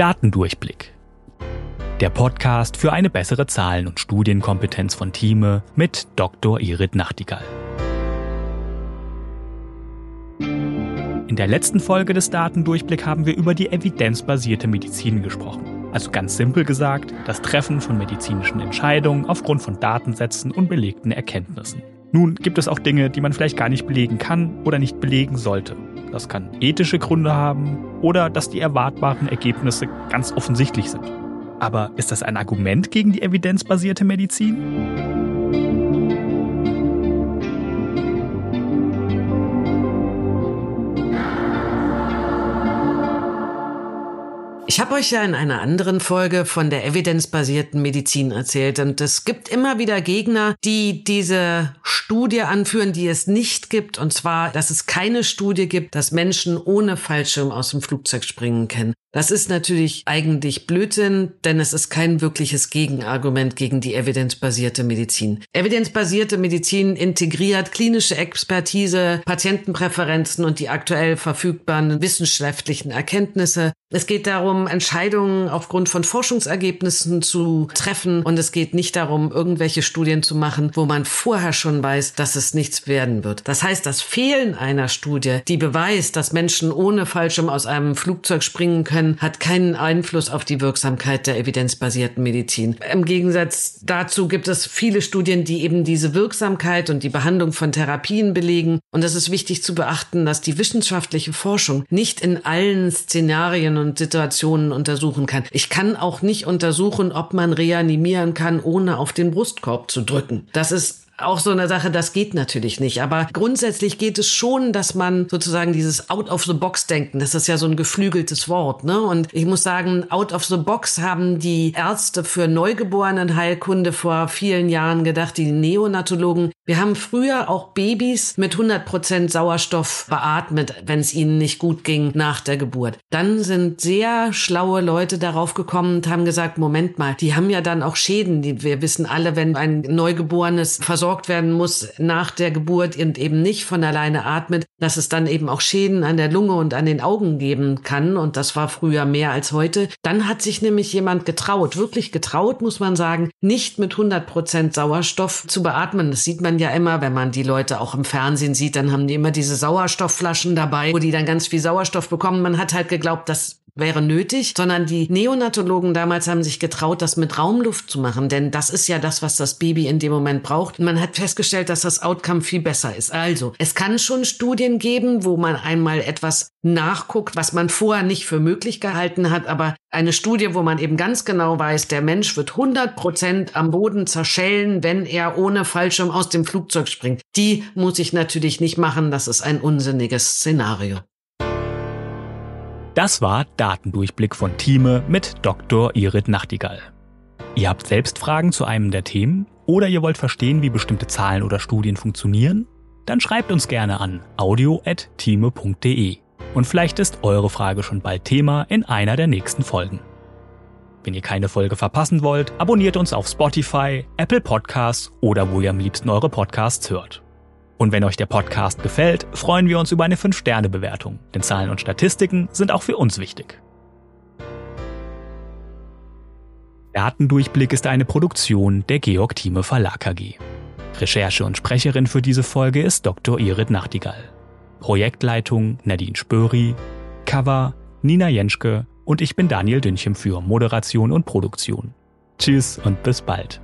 Datendurchblick. Der Podcast für eine bessere Zahlen- und Studienkompetenz von Thieme mit Dr. Irit Nachtigall. In der letzten Folge des Datendurchblick haben wir über die evidenzbasierte Medizin gesprochen. Also ganz simpel gesagt, das Treffen von medizinischen Entscheidungen aufgrund von Datensätzen und belegten Erkenntnissen. Nun gibt es auch Dinge, die man vielleicht gar nicht belegen kann oder nicht belegen sollte. Das kann ethische Gründe haben oder dass die erwartbaren Ergebnisse ganz offensichtlich sind. Aber ist das ein Argument gegen die evidenzbasierte Medizin? Ich habe euch ja in einer anderen Folge von der evidenzbasierten Medizin erzählt und es gibt immer wieder Gegner, die diese Studie anführen, die es nicht gibt und zwar, dass es keine Studie gibt, dass Menschen ohne Fallschirm aus dem Flugzeug springen können. Das ist natürlich eigentlich Blödsinn, denn es ist kein wirkliches Gegenargument gegen die evidenzbasierte Medizin. Evidenzbasierte Medizin integriert klinische Expertise, Patientenpräferenzen und die aktuell verfügbaren wissenschaftlichen Erkenntnisse. Es geht darum, Entscheidungen aufgrund von Forschungsergebnissen zu treffen und es geht nicht darum, irgendwelche Studien zu machen, wo man vorher schon weiß, dass es nichts werden wird. Das heißt, das Fehlen einer Studie, die beweist, dass Menschen ohne Fallschirm aus einem Flugzeug springen können, können, hat keinen Einfluss auf die Wirksamkeit der evidenzbasierten Medizin. Im Gegensatz dazu gibt es viele Studien, die eben diese Wirksamkeit und die Behandlung von Therapien belegen. Und es ist wichtig zu beachten, dass die wissenschaftliche Forschung nicht in allen Szenarien und Situationen untersuchen kann. Ich kann auch nicht untersuchen, ob man reanimieren kann, ohne auf den Brustkorb zu drücken. Das ist auch so eine Sache, das geht natürlich nicht. Aber grundsätzlich geht es schon, dass man sozusagen dieses Out-of-the-Box-Denken, das ist ja so ein geflügeltes Wort, ne? Und ich muss sagen, Out-of-the-Box haben die Ärzte für Neugeborenenheilkunde vor vielen Jahren gedacht, die Neonatologen. Wir haben früher auch Babys mit 100 Prozent Sauerstoff beatmet, wenn es ihnen nicht gut ging nach der Geburt. Dann sind sehr schlaue Leute darauf gekommen und haben gesagt, Moment mal, die haben ja dann auch Schäden. wir wissen alle, wenn ein Neugeborenes versorgt versorgt werden muss nach der Geburt und eben nicht von alleine atmet, dass es dann eben auch Schäden an der Lunge und an den Augen geben kann. Und das war früher mehr als heute. Dann hat sich nämlich jemand getraut, wirklich getraut, muss man sagen, nicht mit 100 Prozent Sauerstoff zu beatmen. Das sieht man ja immer, wenn man die Leute auch im Fernsehen sieht, dann haben die immer diese Sauerstoffflaschen dabei, wo die dann ganz viel Sauerstoff bekommen. Man hat halt geglaubt, das wäre nötig, sondern die Neonatologen damals haben sich getraut, das mit Raumluft zu machen, denn das ist ja das, was das Baby in dem Moment braucht. Und man hat festgestellt, dass das Outcome viel besser ist. Also, es kann schon Studien geben, wo man einmal etwas nachguckt, was man vorher nicht für möglich gehalten hat, aber eine Studie, wo man eben ganz genau weiß, der Mensch wird 100 Prozent am Boden zerschellen, wenn er ohne Fallschirm aus dem Flugzeug springt. Die muss ich natürlich nicht machen. Das ist ein unsinniges Szenario. Das war Datendurchblick von Thieme mit Dr. Irit Nachtigall. Ihr habt selbst Fragen zu einem der Themen oder ihr wollt verstehen, wie bestimmte Zahlen oder Studien funktionieren? Dann schreibt uns gerne an audio.thieme.de und vielleicht ist eure Frage schon bald Thema in einer der nächsten Folgen. Wenn ihr keine Folge verpassen wollt, abonniert uns auf Spotify, Apple Podcasts oder wo ihr am liebsten eure Podcasts hört. Und wenn euch der Podcast gefällt, freuen wir uns über eine 5-Sterne-Bewertung, denn Zahlen und Statistiken sind auch für uns wichtig. Datendurchblick ist eine Produktion der Georg Thieme Verlag AG. Recherche und Sprecherin für diese Folge ist Dr. Irit Nachtigall. Projektleitung Nadine Spöri, Cover Nina Jenschke und ich bin Daniel Dünchem für Moderation und Produktion. Tschüss und bis bald.